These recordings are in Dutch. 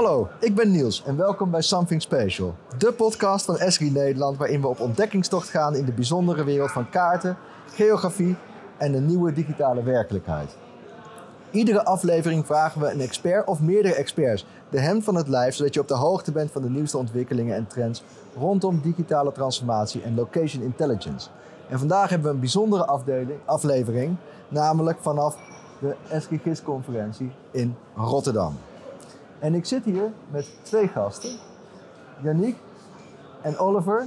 Hallo, ik ben Niels en welkom bij Something Special. De podcast van Esri Nederland waarin we op ontdekkingstocht gaan in de bijzondere wereld van kaarten, geografie en de nieuwe digitale werkelijkheid. Iedere aflevering vragen we een expert of meerdere experts de hem van het lijf, zodat je op de hoogte bent van de nieuwste ontwikkelingen en trends rondom digitale transformatie en location intelligence. En vandaag hebben we een bijzondere afdeling, aflevering, namelijk vanaf de Esri GIS-conferentie in Rotterdam. En ik zit hier met twee gasten, Yannick en Oliver.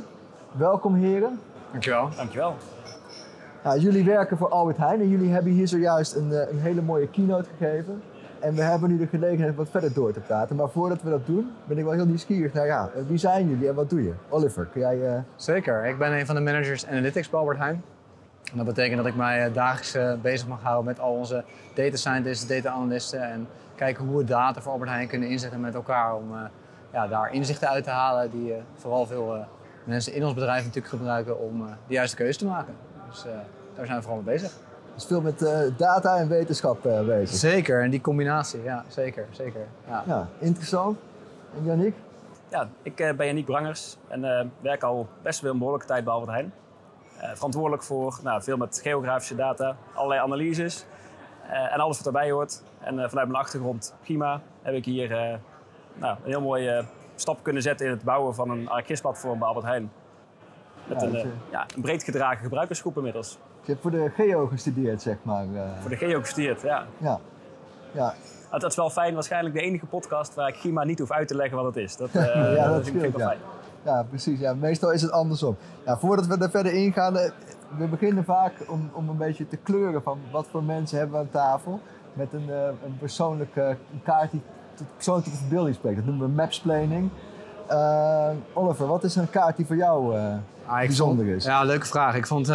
Welkom heren. Dankjewel. Dankjewel. Nou, jullie werken voor Albert Heijn en jullie hebben hier zojuist een, eh, een hele mooie keynote gegeven. En we hebben nu de gelegenheid wat verder door te praten. Maar voordat we dat doen, ben ik wel heel nieuwsgierig naar ja, wie zijn jullie en wat doe je? Oliver, kun jij... eh, Zeker. Ik ben een van de managers Analytics bij Albert Heijn. En dat betekent dat ik mij eh, dagelijks eh, bezig mag houden met al onze data scientists, data analisten en kijken hoe we data voor Albert Heijn kunnen inzetten met elkaar om eh, ja, daar inzichten uit te halen die eh, vooral veel eh, mensen in ons bedrijf natuurlijk gebruiken om eh, de juiste keuze te maken. Dus eh, daar zijn we vooral mee bezig. is veel met eh, data en wetenschap eh, bezig. Zeker, en die combinatie, ja, zeker, zeker. Ja. Ja, interessant. En Yannick? Ja, ik eh, ben Yannick Brangers en eh, werk al best wel een behoorlijke tijd bij Albert Heijn. Eh, verantwoordelijk voor nou, veel met geografische data, allerlei analyses eh, en alles wat daarbij hoort. En eh, vanuit mijn achtergrond GIMA heb ik hier nou, een heel mooie stap kunnen zetten in het bouwen van een ArcGIS-platform bij Albert Heijn. Met Ja, een, ja, een breed gedragen gebruikersgroep inmiddels. Je hebt voor de geo gestudeerd, zeg maar. Voor de geo gestudeerd, ja. ja. ja. Dat is wel fijn, waarschijnlijk de enige podcast waar ik GIMA niet hoef uit te leggen wat het is. Dat, Ja, dat vind ik- vind ik scheelt, wel fijn. Ja, precies. Ja, meestal is het andersom. Ja, voordat we er verder ingaan, eh, we beginnen vaak om, om een beetje te kleuren van wat voor mensen hebben we aan tafel. Met een, eh, een persoonlijke een kaart die tot persoonlijk tot de verbeelding spreekt. Dat noemen we mapsplaining. Eh, Oliver, wat is een kaart die voor jou Ah, bijzonder vond- is? Ja, leuke vraag. Ik vond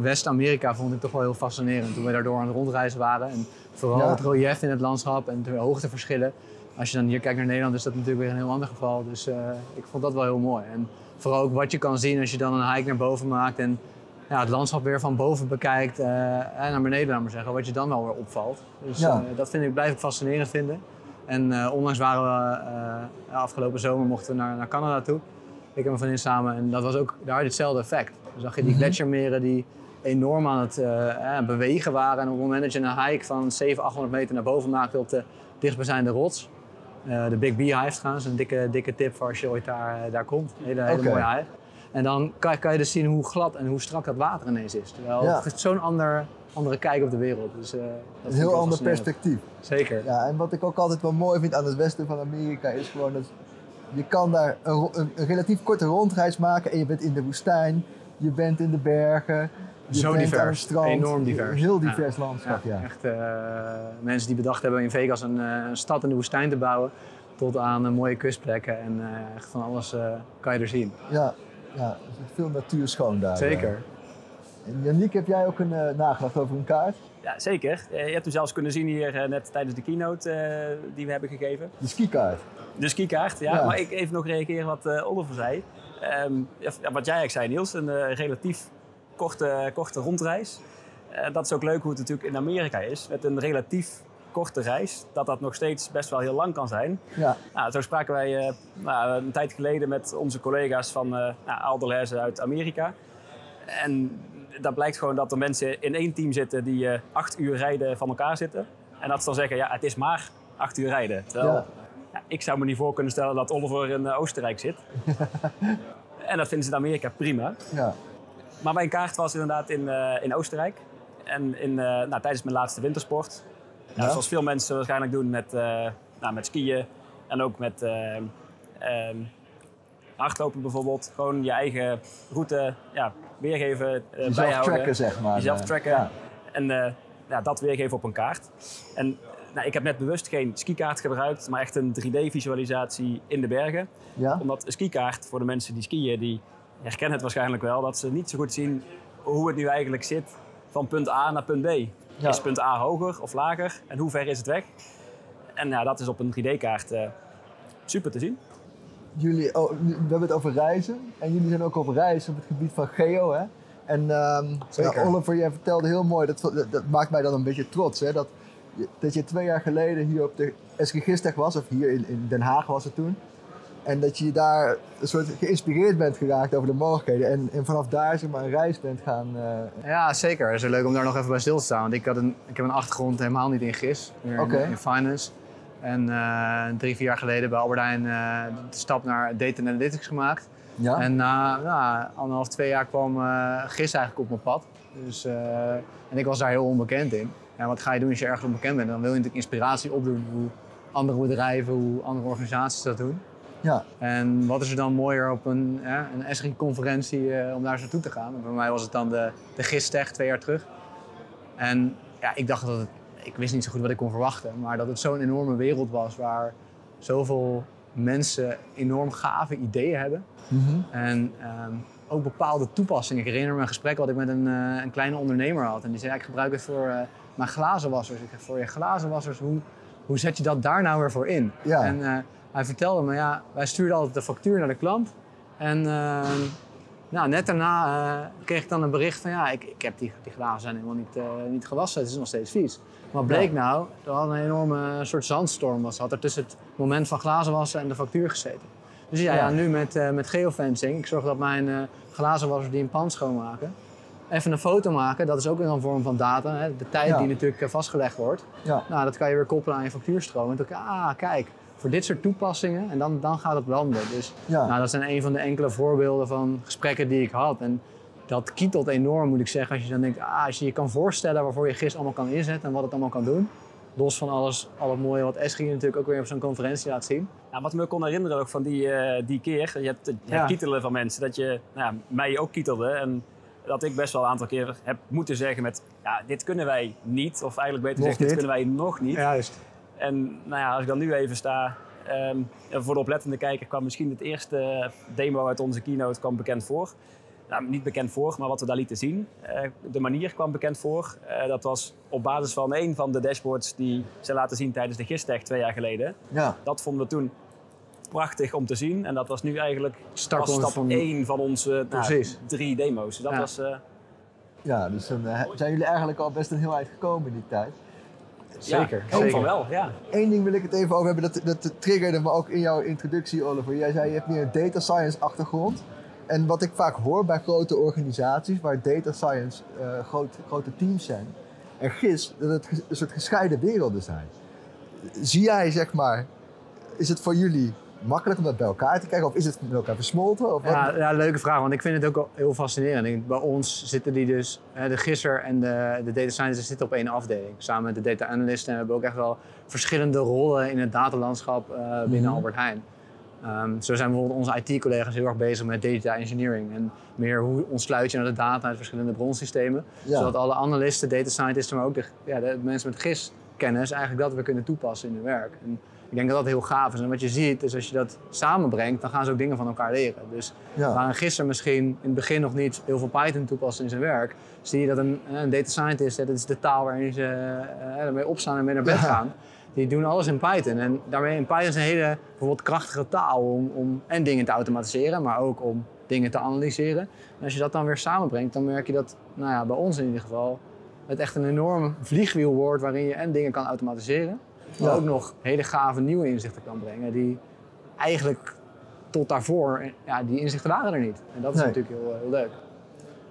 West-Amerika vond ik toch wel heel fascinerend toen we daardoor aan het rondreizen waren. En vooral Ja. het relief in het landschap en de hoogteverschillen. Als je dan hier kijkt naar Nederland is dat natuurlijk weer een heel ander geval. Dus eh, ik vond dat wel heel mooi. En vooral ook wat je kan zien als je dan een hike naar boven maakt en ja, het landschap weer van boven bekijkt eh, en naar beneden, laat maar zeggen. Wat je dan wel weer opvalt. Dus Ja. eh, dat vind ik, blijf ik fascinerend vinden. En onlangs waren we, afgelopen zomer mochten we naar, naar Canada toe. Ik en mijn vriendin samen. En dat was ook, daar had je hetzelfde effect. Dan zag je die gletsjermeren die enorm aan het bewegen waren. En op het moment dat je een hike van 700, 800 meter naar boven maakte op de dichtstbijzijnde rots. Eh, de Big Beehive trouwens, een dikke, dikke tip voor als je ooit daar, eh, daar komt. Hele, hele mooie hive. En dan kan, kan je dus zien hoe glad en hoe strak dat water ineens is. Terwijl Ja. het zo'n ander, andere kijk op de wereld. Dus, eh, dat Een heel ander perspectief. Zeker. Ja, en wat ik ook altijd wel mooi vind aan het westen van Amerika is gewoon dat je kan daar een, een, een relatief korte rondreis maken en je bent in de woestijn, je bent in de bergen, Zo divers. aan het strand. Enorm divers. Heel Ja. divers landschap, ja. Echt eh, mensen die bedacht hebben in Vegas een, eh, een stad in de woestijn te bouwen. Tot aan eh, mooie kustplekken. En eh, echt van alles eh, kan je er zien. Ja, ja, veel natuur schoon daar. Zeker. En Yannick, heb jij ook een nagedacht over een kaart? Ja, zeker. Eh, Je hebt hem zelfs kunnen zien hier net tijdens de keynote eh, die we hebben gegeven. De skikaart. De skikaart, ja. Ja. Maar ik even nog reageren wat eh Oliver zei. Ehm, ja, wat jij eigenlijk zei, Niels, een relatief korte, korte rondreis. Dat is ook leuk hoe het natuurlijk in Amerika is. Met een relatief korte reis, dat dat nog steeds best wel heel lang kan zijn. Ja, Nou, zo spraken wij eh, nou, een tijd geleden met onze collega's van Alderlezen uit Amerika. En dat blijkt gewoon dat er mensen in één team zitten die eh, acht uur rijden van elkaar zitten. En dat ze dan zeggen, ja, het is maar acht uur rijden. Terwijl, Ja. ja, ik zou me niet voor kunnen stellen dat Oliver in Oostenrijk zit. en dat vinden ze in Amerika prima. ja. Maar mijn kaart was inderdaad in, eh, in Oostenrijk. En in, eh, nou, tijdens mijn laatste wintersport. Ja. Zoals veel mensen waarschijnlijk doen met, eh, nou, met skiën. En ook met eh, ehm, hardlopen bijvoorbeeld. Gewoon je eigen route ja, weergeven, eh, Jezelf bijhouden. tracken, zeg maar. Jezelf tracken. Ja. En ja, dat weergeven op een kaart. En nou, ik heb net bewust geen skikaart gebruikt, maar echt een 3D-visualisatie in de bergen. Ja? Omdat een skikaart, voor de mensen die skiën, die herkennen het waarschijnlijk wel, dat ze niet zo goed zien hoe het nu eigenlijk zit van punt A naar punt B. Ja. Is punt A hoger of lager en hoe ver is het weg? En ja, dat is op een 3D-kaart eh, super te zien. jullie, oh, we hebben het over reizen. En jullie zijn ook op reis op het gebied van geo, hè? En ehm, ja, Oliver, jij vertelde heel mooi, dat, dat, dat maakt mij dan een beetje trots, hè? Dat je- dat je twee jaar geleden hier op de Esri Gistech was, of hier in, in Den Haag was het toen. En dat je daar een soort geïnspireerd bent geraakt over de mogelijkheden. En, en vanaf daar zeg maar, een reis bent gaan. eh, Ja, zeker. Het is wel leuk om daar nog even bij stil te staan. Want ik, had een, ik heb een achtergrond helemaal niet in GIS, meer in, in finance. En eh, drie, vier jaar geleden bij Albert Heijn eh, de stap naar data analytics gemaakt. ja? En na nou, anderhalf, twee jaar kwam GIS eigenlijk op mijn pad. Dus, en ik was daar heel onbekend in. Ja, wat ga je doen als je ergens onbekend bent? Dan wil je natuurlijk inspiratie opdoen hoe andere bedrijven, hoe andere organisaties dat doen. Ja. En wat is er dan mooier op een, hè, een Esri-conferentie eh, om daar eens naartoe te gaan? Bij mij was het dan de, de GIS-tech twee jaar terug. En ja, ik dacht dat het, ik wist niet zo goed wat ik kon verwachten, maar dat het zo'n enorme wereld was waar zoveel mensen enorm gave ideeën hebben. Mhm. En ehm, ook bepaalde toepassingen. Ik herinner me een gesprek wat ik met een, eh, een kleine ondernemer had. En die zei, ja, ik gebruik het voor eh, mijn glazenwassers. Ik zeg, voor je glazenwassers, hoe, hoe zet je dat daar nou weer voor in? Ja. En hij vertelde me, ja, wij stuurden altijd de factuur naar de klant. En ehm, nou, net daarna eh, kreeg ik dan een bericht van, ja, ik, ik heb die, die glazen zijn helemaal niet, eh, niet gewassen. Het is nog steeds vies. Wat bleek nou? Er had een enorme soort zandstorm was, had er tussen het moment van glazen wassen en de factuur gezeten. Dus ja, Ja. ja nu met, eh, met geofencing, ik zorg dat mijn eh glazenwassers die een pan schoonmaken, even een foto maken. Dat is ook weer een vorm van data, hè? de tijd Ja. die natuurlijk eh, vastgelegd wordt. Ja. Nou, dat kan je weer koppelen aan je factuurstroom. En dan denk ik, ah, kijk, voor dit soort toepassingen, en dan, dan gaat het landen. Dus Ja. nou, dat zijn een van de enkele voorbeelden van gesprekken die ik had. En dat kietelt enorm, moet ik zeggen, als je dan denkt, ah, als je je kan voorstellen waarvoor je GIS allemaal kan inzetten en wat het allemaal kan doen. Los van alles, al het mooie wat Esri natuurlijk ook weer op zo'n conferentie laat zien. Nou, wat me kon herinneren ook van die, eh, die keer, je hebt het het Ja. kietelen van mensen, dat je nou, ja, mij ook kietelde. En dat ik best wel een aantal keer heb moeten zeggen met, ja, dit kunnen wij niet. Of eigenlijk beter Nog gezegd, dit kunnen wij nog niet. Juist. En nou ja, als ik dan nu even sta, ehm, voor de oplettende kijker kwam misschien het eerste demo uit onze keynote kwam bekend voor. Nou, niet bekend voor, maar wat we daar lieten zien. Eh, de manier kwam bekend voor. Eh, dat was op basis van een van de dashboards die ze laten zien tijdens de GISTech twee jaar geleden. Ja. Dat vonden we toen prachtig om te zien. En dat was nu eigenlijk pas stap van- één van onze nou, drie demo's. Dat Ja. was... eh, ja, dus dan eh, zijn jullie eigenlijk al best een heel eind gekomen in die tijd. Zeker, Ja, ook zeker. van wel, ja. Eén ding wil ik het even over hebben, dat, dat triggerde me ook in jouw introductie, Oliver. Jij zei je hebt meer een data science achtergrond. En wat ik vaak hoor bij grote organisaties waar data science eh, groot, grote teams zijn en GIS, dat het een soort gescheiden werelden zijn. Zie jij, zeg maar, is het voor jullie makkelijk om dat bij elkaar te krijgen? Of is het met elkaar versmolten? Of? Ja, ja, leuke vraag, want ik vind het ook heel fascinerend. Ik bij ons zitten die dus, de gisser en de, de data scientists zitten op één afdeling. Samen met de data analysten en we hebben ook echt wel verschillende rollen in het datalandschap eh, binnen Mhm. Albert Heijn. Ehm, zo zijn bijvoorbeeld onze IT-collega's heel erg bezig met data engineering. En meer hoe ontsluit je nou de data uit verschillende bronsystemen. Ja. Zodat alle analisten, data scientists, maar ook de, ja, de mensen met GIS-kennis eigenlijk dat weer kunnen toepassen in hun werk. En ik denk dat dat heel gaaf is. En wat je ziet is als je dat samenbrengt, dan gaan ze ook dingen van elkaar leren. Dus Ja. waar een gisser misschien in het begin nog niet heel veel Python toepast in zijn werk, zie je dat een, een data scientist, dat is de taal waarin ze eh, ermee opstaan en mee naar bed Ja. gaan. Die doen alles in Python. En daarmee in Python is een hele bijvoorbeeld krachtige taal om, om en dingen te automatiseren, maar ook om dingen te analyseren. En als je dat dan weer samenbrengt, dan merk je dat, nou ja, bij ons in ieder geval, het echt een enorm vliegwiel wordt waarin je en dingen kan automatiseren, maar Ja. ook nog hele gave nieuwe inzichten kan brengen die eigenlijk tot daarvoor, ja, die inzichten waren er niet. En dat is Nee. natuurlijk heel, eh, heel leuk.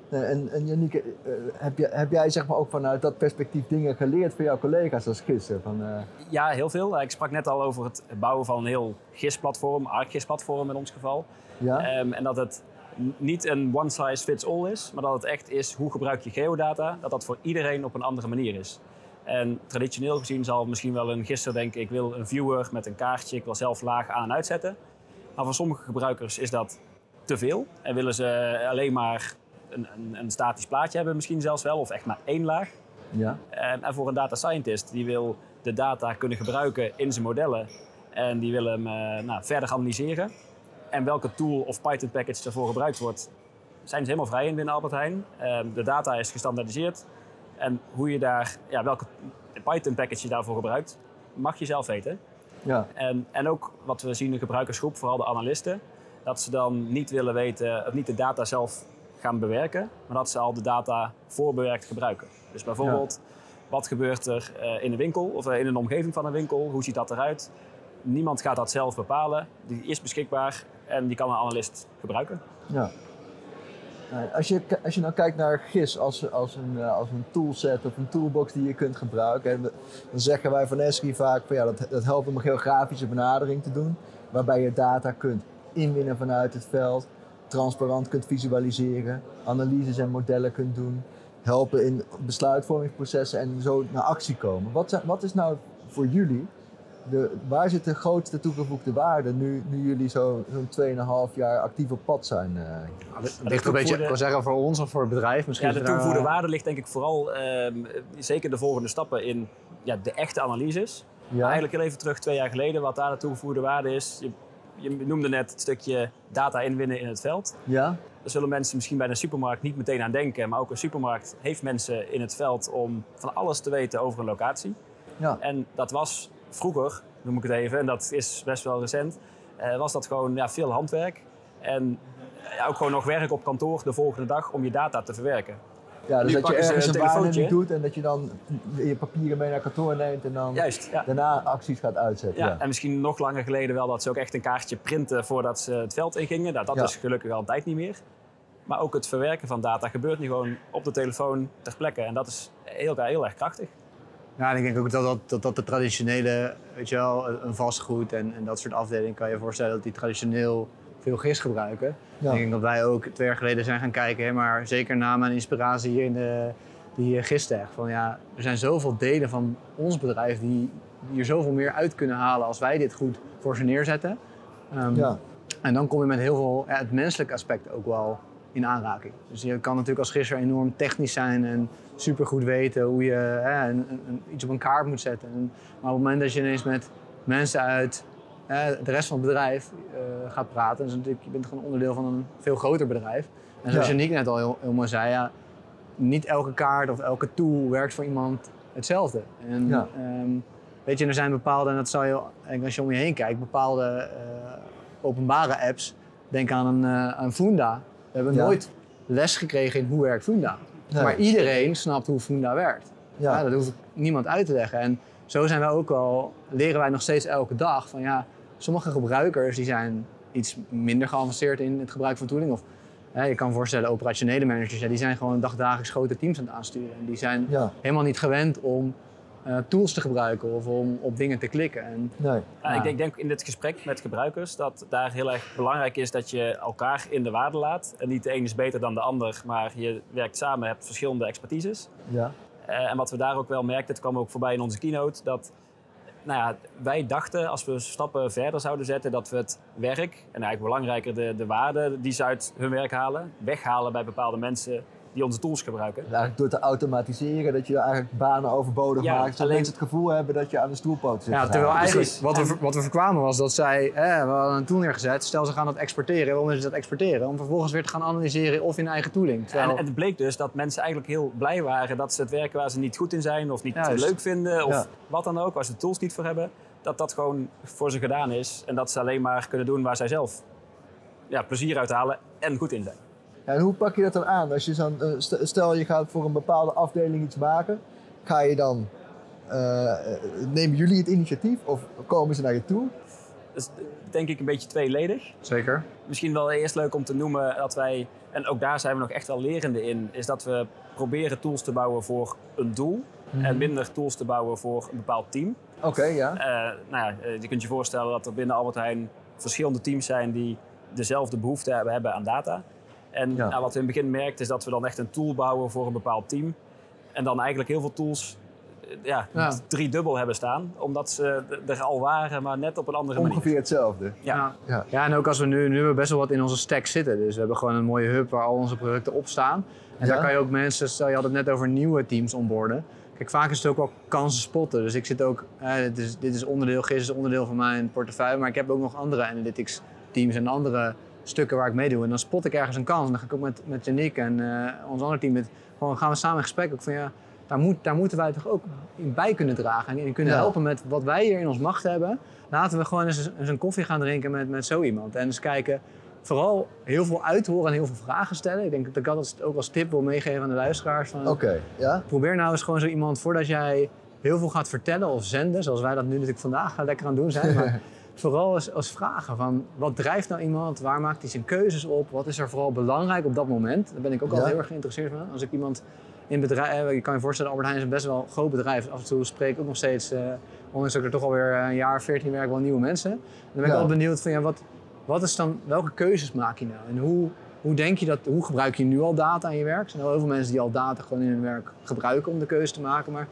En, en Janieke, eh, heb, je, heb jij zeg maar ook vanuit dat perspectief dingen geleerd van jouw collega's als gister? Van, eh, Ja, heel veel. Ik sprak net al over het bouwen van een heel GIS-platform, ArcGIS-platform in ons geval. ja? Ehm, en dat het niet een one size fits all is, maar dat het echt is hoe gebruik je geodata, dat dat voor iedereen op een andere manier is. En traditioneel gezien zal misschien wel een gister denken, ik wil een viewer met een kaartje, ik wil zelf laag aan en uitzetten. Maar voor sommige gebruikers is dat te veel en willen ze alleen maar een, een, een statisch plaatje hebben misschien zelfs wel, of echt maar één laag. ja? En, en voor een data scientist, die wil de data kunnen gebruiken in zijn modellen. En die wil hem eh, nou, verder analyseren. En welke tool of Python package daarvoor gebruikt wordt, zijn ze helemaal vrij in binnen Albert Heijn. Ehm, de data is gestandaardiseerd. En hoe je daar, ja, welke Python package je daarvoor gebruikt, mag je zelf weten. ja. En, en ook wat we zien in de gebruikersgroep, vooral de analisten, dat ze dan niet willen weten, of niet de data zelf gaan bewerken, maar dat ze al de data voorbewerkt gebruiken. Dus bijvoorbeeld wat gebeurt er eh, in de winkel of eh, in een omgeving van een winkel, hoe ziet dat eruit. Niemand gaat dat zelf bepalen, die is beschikbaar en die kan een analist gebruiken. Ja. Als je, als je nou kijkt naar GIS als, als, een, eh, als een toolset of een toolbox die je kunt gebruiken, en dan zeggen wij van Esri vaak van ja, dat, dat helpt om een geografische benadering te doen, waarbij je data kunt inwinnen vanuit het veld, transparant kunt visualiseren, analyses en modellen kunt doen, helpen in besluitvormingsprocessen en zo naar actie komen. Wat, wat is nou voor jullie, de, waar zit de grootste toegevoegde waarde nu, nu jullie zo- zo'n 2,5 jaar actief op pad zijn? eh? Ja, Het ligt een beetje, ik toevoegen- wil zeggen voor ons of voor het bedrijf. Misschien Ja, de daar, toegevoegde eh, waarde ligt denk ik vooral ehm, zeker de volgende stappen in ja, de echte analyses. Ja? Eigenlijk heel even terug twee jaar geleden, wat daar de toegevoegde waarde is. Je, je noemde net het stukje data inwinnen in het veld. Ja? Daar zullen mensen misschien bij een supermarkt niet meteen aan denken. Maar ook een supermarkt heeft mensen in het veld om van alles te weten over een locatie. Ja. En dat was vroeger, noem ik het even, en dat is best wel recent, eh, was dat gewoon ja, veel handwerk. En ja, ook gewoon nog werk op kantoor de volgende dag om je data te verwerken. Ja, dus Nu dat je ergens een telefoontje. doet en dat je dan je papieren mee naar kantoor neemt en dan Juist, ja. daarna acties gaat uitzetten. Ja, Ja. en misschien nog langer geleden wel dat ze ook echt een kaartje printen voordat ze het veld ingingen. Nou, dat Ja. is gelukkig al een tijd niet meer. Maar ook het verwerken van data gebeurt nu gewoon op de telefoon ter plekke. En dat is heel, heel erg krachtig. Ja, en ik denk ook dat dat, dat, dat de traditionele, weet je wel, een vastgoed en, en dat soort afdelingen kan je voorstellen dat die traditioneel veel gist gebruiken. Ja. Ik denk dat wij ook twee jaar geleden zijn gaan kijken, hè, maar zeker na mijn inspiratie hier in de, die gistech. Van ja, er zijn zoveel delen van ons bedrijf die hier zoveel meer uit kunnen halen als wij dit goed voor ze neerzetten. Ehm, Ja. En dan kom je met heel veel, ja, het menselijke aspect ook wel in aanraking. Dus je kan natuurlijk als gisser enorm technisch zijn en supergoed weten hoe je hè, een, iets op een kaart moet zetten. En, maar op het moment dat je ineens met mensen uit hè, de rest van het bedrijf eh, gaat praten, dus natuurlijk, je bent gewoon onderdeel van een veel groter bedrijf. En zoals Ja. Janiek net al heel, heel mooi zei, ja, niet elke kaart of elke tool werkt voor iemand hetzelfde. En, Ja. ehm, weet je, er zijn bepaalde, en dat zal je, als je om je heen kijkt, bepaalde eh, openbare apps. Denk aan een eh, aan Funda. We hebben Ja. nooit les gekregen in hoe werkt Funda. Nee. Maar iedereen snapt hoe Funda werkt. Ja. Ja, dat hoeft niemand uit te leggen. En zo zijn wij ook al, leren wij nog steeds elke dag van ja, sommige gebruikers die zijn iets minder geavanceerd in het gebruik van tooling. Of hè, je kan voorstellen, operationele managers, ja, die zijn gewoon dagdagelijks grote teams aan het aansturen. En die zijn helemaal niet gewend om eh, tools te gebruiken of om op dingen te klikken. En Nee. Ja. Ik denk, denk in dit gesprek met gebruikers dat daar heel erg belangrijk is dat je elkaar in de waarde laat. En niet de een is beter dan de ander, maar je werkt samen, hebt verschillende expertises. Ja. Eh, en wat we daar ook wel merkten, het kwam ook voorbij in onze keynote, dat nou ja, wij dachten als we stappen verder zouden zetten dat we het werk, en eigenlijk belangrijker de, de waarde die ze uit hun werk halen, weghalen bij bepaalde mensen die onze tools gebruiken. Eigenlijk door te automatiseren dat je eigenlijk banen overbodig Ja, maakt. Alleen- mensen het gevoel hebben dat je aan de stoelpoot zit. Ja, te terwijl eigenlijk Precies. wat we, wat we voorkwamen was dat zij, hè, we hadden een tool neergezet, stel ze gaan dat exporteren, waarom is dat exporteren? Om vervolgens weer te gaan analyseren of in eigen tooling. Terwijl, En, en het bleek dus dat mensen eigenlijk heel blij waren dat ze het werk waar ze niet goed in zijn of niet leuk vinden of Ja. wat dan ook, waar ze de tools niet voor hebben, dat dat gewoon voor ze gedaan is en dat ze alleen maar kunnen doen waar zij zelf ja, plezier uit halen en goed in zijn. En hoe pak je dat dan aan? Als je zo'n, eh, st- stel je gaat voor een bepaalde afdeling iets maken, ga je dan, eh, nemen jullie het initiatief of komen ze naar je toe? Dus denk ik een beetje tweeledig. Zeker. Misschien wel eerst leuk om te noemen dat wij, en ook daar zijn we nog echt wel lerende in, is dat we proberen tools te bouwen voor een doel en minder tools te bouwen voor een bepaald team. Oké, ja. Eh, nou ja, je kunt je voorstellen dat er binnen Albert Heijn verschillende teams zijn die dezelfde behoefte hebben aan data. En Ja. nou, wat we in het begin merkten is dat we dan echt een tool bouwen voor een bepaald team. En dan eigenlijk heel veel tools eh, ja, Ja. driedubbel hebben staan. Omdat ze er al waren, maar net op een andere manier. Ongeveer hetzelfde. Ja. Ja. Ja, en ook als we nu, nu hebben we best wel wat in onze stack zitten. Dus we hebben gewoon een mooie hub waar al onze producten op staan. En Ja. daar kan je ook mensen, stel je had het net over nieuwe teams onboorden. Kijk, vaak is het ook wel kansen spotten. Dus ik zit ook, eh, dit, is, dit is onderdeel, GIS is onderdeel van mijn portefeuille. Maar ik heb ook nog andere analytics teams en andere stukken waar ik mee doe. En dan spot ik ergens een kans. En dan ga ik ook met, met Janiek en eh, ons andere team, met, gewoon gaan we samen in gesprek. Ook van ja, daar, moet, daar moeten wij toch ook in bij kunnen dragen. En in kunnen Ja. helpen met wat wij hier in ons macht hebben. Laten we gewoon eens, eens een koffie gaan drinken met, met zo iemand. En eens kijken vooral heel veel uithoren en heel veel vragen stellen. Ik denk dat ik dat ook als tip wil meegeven aan de luisteraars. Van, Oké, ja? Probeer nou eens gewoon zo iemand voordat jij heel veel gaat vertellen of zenden, zoals wij dat nu natuurlijk vandaag lekker aan het doen zijn. Maar vooral als, als vragen van wat drijft nou iemand, waar maakt hij zijn keuzes op, wat is er vooral belangrijk op dat moment. Daar ben ik ook al Ja. heel erg geïnteresseerd van. Als ik iemand in bedrijf, eh, je kan je voorstellen, Albert Heijn is een best wel groot bedrijf. Af en toe spreek ik ook nog steeds, eh ondanks dat ik er toch alweer een jaar, 14 werk, wel nieuwe mensen. En dan ben ik wel benieuwd van ja, wat, wat is dan, welke keuzes maak je nou? En hoe, hoe denk je dat, hoe gebruik je nu al data in je werk? Er zijn heel veel mensen die al data gewoon in hun werk gebruiken om de keuze te maken. Maar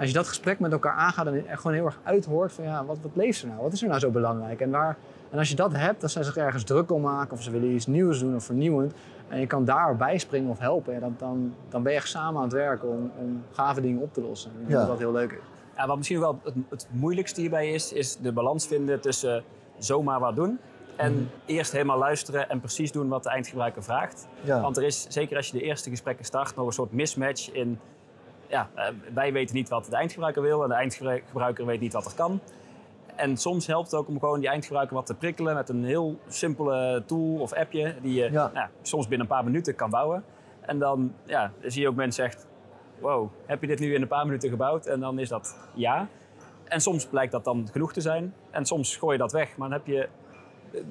als je dat gesprek met elkaar aangaat en echt gewoon heel erg uithoort van ja, wat, wat leeft ze nou? Wat is er nou zo belangrijk? En, waar, en als je dat hebt, dan zijn ze zich ergens druk om maken of ze willen iets nieuws doen of vernieuwend. En je kan daar bijspringen of helpen. Ja, dan, dan, dan ben je echt samen aan het werken om, om gave dingen op te lossen. En ik denk Ja. dat dat heel leuk is. Ja, wat misschien wel het, het moeilijkste hierbij is, is de balans vinden tussen zomaar wat doen en eerst helemaal luisteren en precies doen wat de eindgebruiker vraagt. Ja. Want er is, zeker als je de eerste gesprekken start, nog een soort mismatch in... Ja, eh, wij weten niet wat de eindgebruiker wil en de eindgebruiker weet niet wat er kan. En soms helpt het ook om gewoon die eindgebruiker wat te prikkelen met een heel simpele tool of appje die je Ja. nou, soms binnen een paar minuten kan bouwen. En dan ja, zie je ook mensen echt, wow, heb je dit nu in een paar minuten gebouwd? En dan is dat ja. En soms blijkt dat dan genoeg te zijn. En soms gooi je dat weg, maar dan heb je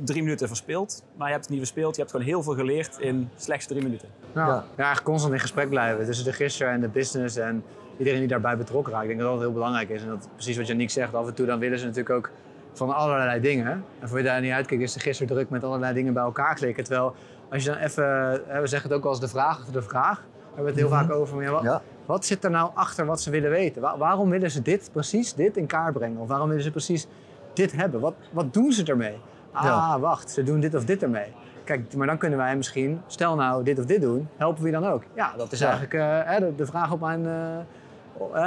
drie minuten verspeeld. Maar je hebt het niet verspeeld, je hebt gewoon heel veel geleerd in slechts drie minuten. Ja. Ja. Ja. eigenlijk constant in gesprek blijven tussen de gister en de business en iedereen die daarbij betrokken raakt. Ik denk dat dat heel belangrijk is. En dat precies wat Janiek zegt, af en toe dan willen ze natuurlijk ook van allerlei dingen. En voor je daar niet uitkijkt is de gister druk met allerlei dingen bij elkaar klikken. Terwijl als je dan even, hè, we zeggen het ook als de vraag achter de vraag. We hebben het heel vaak over, maar ja, wat, Ja. wat zit er nou achter wat ze willen weten? Wa- waarom willen ze dit, precies dit in kaart brengen? Of waarom willen ze precies dit hebben? Wat, wat doen ze ermee? Ah, Ja. wacht, ze doen dit of dit ermee. Kijk, maar dan kunnen wij misschien, stel nou dit of dit doen, helpen we je dan ook? Ja, dat is Ja. eigenlijk eh, hè, de, de vraag op mijn, eh,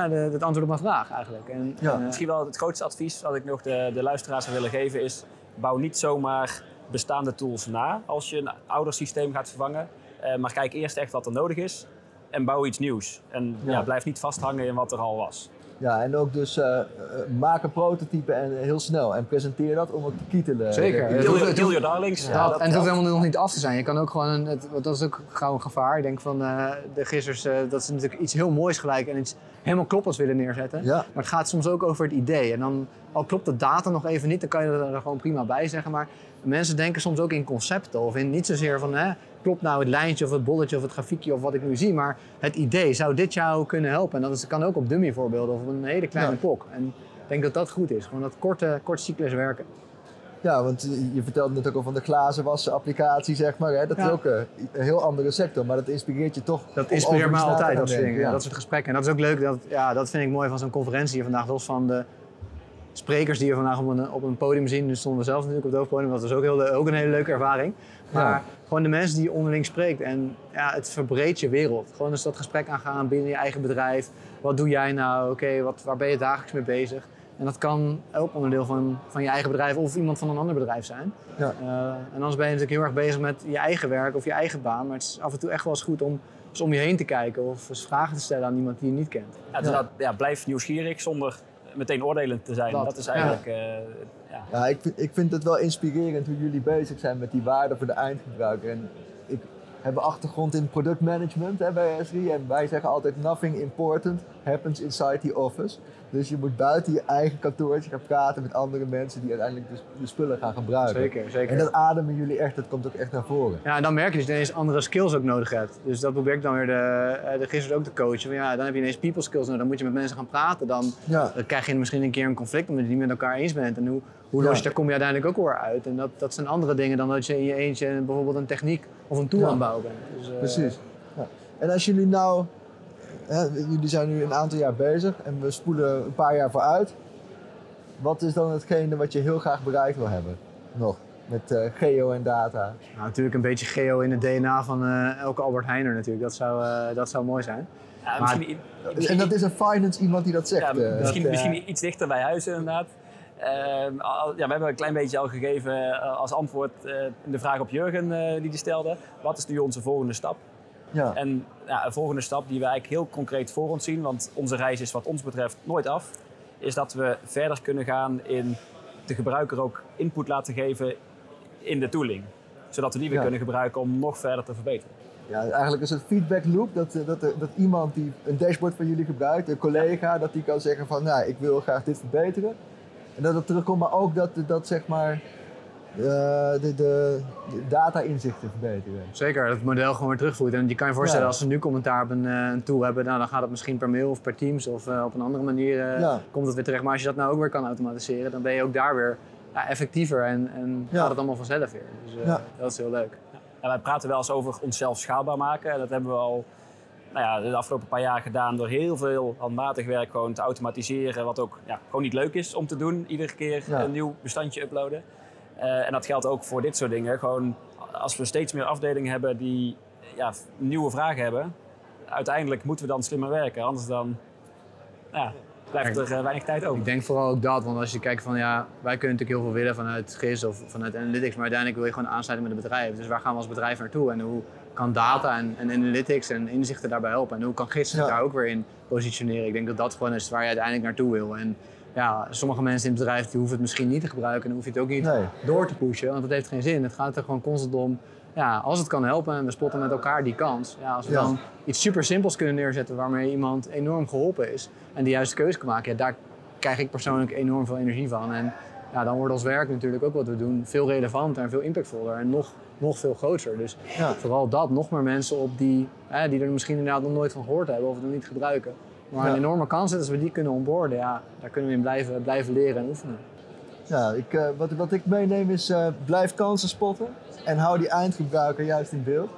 eh, de, het antwoord op mijn vraag eigenlijk. En, Ja. en, eh, Misschien wel het grootste advies wat ik nog de, de luisteraars zou willen geven is... bouw niet zomaar bestaande tools na als je een ouder systeem gaat vervangen. Eh, maar kijk eerst echt wat er nodig is en bouw iets nieuws. En Ja. ja. blijf niet vasthangen in wat er al was. Ja, en ook dus eh, eh, maak een prototype en heel snel. En presenteer dat om ook te kietelen. Zeker. Het Kill, your- het your darlings. Ja, Ja, dat en het hoeft helemaal nog niet af te zijn. Je kan ook gewoon, een, het, want dat is ook gauw een gevaar. Ik denk van eh, de gisters eh, dat ze natuurlijk iets heel moois gelijk en iets helemaal kloppends willen neerzetten. Ja. Maar het gaat soms ook over het idee. En dan, al klopt de data nog even niet, dan kan je er gewoon prima bij zeggen. Maar mensen denken soms ook in concepten of in niet zozeer van, hè, klopt nou het lijntje of het bolletje of het grafiekje of wat ik nu zie. Maar het idee, zou dit jou kunnen helpen? En dat is, kan ook op dummy voorbeelden of op een hele kleine Ja. pok. En ik denk dat dat goed is. Gewoon dat korte, cyclus werken. Ja, want je vertelde net ook al van de glazen wassen applicatie, zeg maar. Hè? Dat Ja. is ook eh, een heel andere sector, maar dat inspireert je toch. Dat inspireert me altijd, gaan dat soort denken. dingen. Ja. Dat soort gesprekken. En dat is ook leuk, dat, ja, dat vind ik mooi van zo'n conferentie hier vandaag. Los van de sprekers die we vandaag op een, op een podium zien. Nu stonden we zelf natuurlijk op het hoofdpodium, dat was ook, heel, ook een hele leuke ervaring. Maar Ja. gewoon de mensen die je onderling spreekt. En ja, het verbreedt je wereld. Gewoon eens dat gesprek aangaan binnen je eigen bedrijf. Wat doe jij nou? Oké, wat waar ben je dagelijks mee bezig? En dat kan ook onderdeel van, van je eigen bedrijf of iemand van een ander bedrijf zijn. Ja. Eh, en anders ben je natuurlijk heel erg bezig met je eigen werk of je eigen baan. Maar het is af en toe echt wel eens goed om eens om je heen te kijken of eens vragen te stellen aan iemand die je niet kent. Ja, dus dat, ja, blijf nieuwsgierig zonder meteen oordelend te zijn. Dat, Dat, is ja. eigenlijk... eh, ja. Ja, ik vind, ik vind het wel inspirerend hoe jullie bezig zijn met die waarde voor de eindgebruiker. En ik heb een achtergrond in productmanagement hè, bij Esri. En wij zeggen altijd: nothing important happens inside the office. Dus je moet buiten je eigen kantoortje gaan praten met andere mensen die uiteindelijk de, de spullen gaan gebruiken. Zeker, zeker. En dat ademen jullie echt, dat komt ook echt naar voren. Ja, en dan merk je dat je ineens andere skills ook nodig hebt. Dus dat probeer ik dan weer de, eh, de gisteren ook te coachen. Van, ja, dan heb je ineens people skills nodig. Dan moet je met mensen gaan praten. Dan, Ja. dan krijg je misschien een keer een conflict omdat je het niet met elkaar eens bent. En hoe, hoe los je, daar kom je uiteindelijk ook weer uit. En dat, dat zijn andere dingen dan dat je in je eentje bijvoorbeeld een techniek of een tool Ja. aan het bouwen bent. Dus, eh, Precies. Ja. En als jullie nou, hè, jullie zijn nu een aantal jaar bezig en we spoelen een paar jaar vooruit. Wat is dan hetgene wat je heel graag bereikt wil hebben? Nog, met eh, geo en data. Nou, natuurlijk een beetje geo in het DNA van eh, elke Albert Heijner natuurlijk. Dat zou, eh, dat zou mooi zijn. Ja, Maar- misschien, En dat is een finance iemand die dat zegt. Ja, misschien, dat, misschien iets dichter bij huis inderdaad. Ehm, al- ja, we hebben een klein beetje al gegeven eh, als antwoord eh, de vraag op Jurgen eh, die die stelde. Wat is nu onze volgende stap? ja. En ja, een volgende stap die we eigenlijk heel concreet voor ons zien, want onze reis is wat ons betreft nooit af, is dat we verder kunnen gaan in de gebruiker ook input laten geven in de tooling. zodat we die weer Ja. kunnen gebruiken om nog verder te verbeteren. Ja, eigenlijk is het feedback loop dat, dat, dat iemand die een dashboard van jullie gebruikt, een collega, dat die kan zeggen van nou, ik wil graag dit verbeteren. En dat het terugkomt, maar ook dat, dat zeg maar eh, de, de, de data-inzichten verbeteren. Zeker, dat het model gewoon weer terugvoert. En je kan je voorstellen, Ja. als ze nu commentaar op een, eh, een tool hebben, nou, dan gaat het misschien per mail of per Teams of eh, op een andere manier eh, Ja. komt het weer terecht. Maar als je dat nou ook weer kan automatiseren, dan ben je ook daar weer ja, effectiever en, en Ja. gaat het allemaal vanzelf weer. Dus eh, Ja. dat is heel leuk. En wij praten wel eens over onszelf schaalbaar maken. En dat hebben we al nou ja, de afgelopen paar jaar gedaan door heel veel handmatig werk gewoon te automatiseren. Wat ook ja, gewoon niet leuk is om te doen. Iedere keer Ja. een nieuw bestandje uploaden. Eh, en dat geldt ook voor dit soort dingen. Gewoon als we steeds meer afdelingen hebben die ja, nieuwe vragen hebben. Uiteindelijk moeten we dan slimmer werken. Anders dan ja, blijft er eh, weinig tijd over. Ik denk vooral ook dat, want als je kijkt van ja, wij kunnen natuurlijk heel veel willen vanuit GIS of vanuit Analytics, maar uiteindelijk wil je gewoon aansluiten met het bedrijf. Dus waar gaan we als bedrijf naartoe en hoe kan data en, en Analytics en inzichten daarbij helpen en hoe kan GIS zich Ja. daar ook weer in positioneren? Ik denk dat dat gewoon is waar je uiteindelijk naartoe wil. En ja, sommige mensen in het bedrijf die hoeven het misschien niet te gebruiken en dan hoef je het ook niet Nee. door te pushen, want dat heeft geen zin. Het gaat er gewoon constant om, ja, als het kan helpen en we spotten met elkaar die kans. Ja, als we Ja. dan iets super simpels kunnen neerzetten waarmee iemand enorm geholpen is en de juiste keuze kan maken, ja, daar krijg ik persoonlijk enorm veel energie van. En ja, dan wordt ons werk natuurlijk ook wat we doen veel relevanter en veel impactvoller en nog, nog veel groter. Dus Ja. vooral dat, nog meer mensen op die, hè, die er misschien inderdaad nog nooit van gehoord hebben of het nog niet gebruiken. Maar Ja. een enorme kans is als we die kunnen onboorden, ja, daar kunnen we in blijven, blijven leren en oefenen. Ja, ik, eh, wat, wat ik meeneem is eh, blijf kansen spotten en hou die eindgebruiker juist in beeld.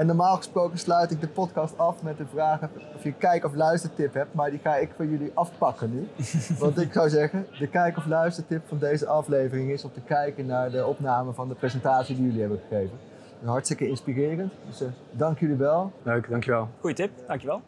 En normaal gesproken sluit ik de podcast af met de vraag of je een kijk- of luistertip hebt, maar die ga ik van jullie afpakken nu. Want ik zou zeggen, de kijk- of luistertip van deze aflevering is om te kijken naar de opname van de presentatie die jullie hebben gegeven. Hartstikke inspirerend, dus eh, dank jullie wel. Leuk, dankjewel. Goeie tip, dankjewel.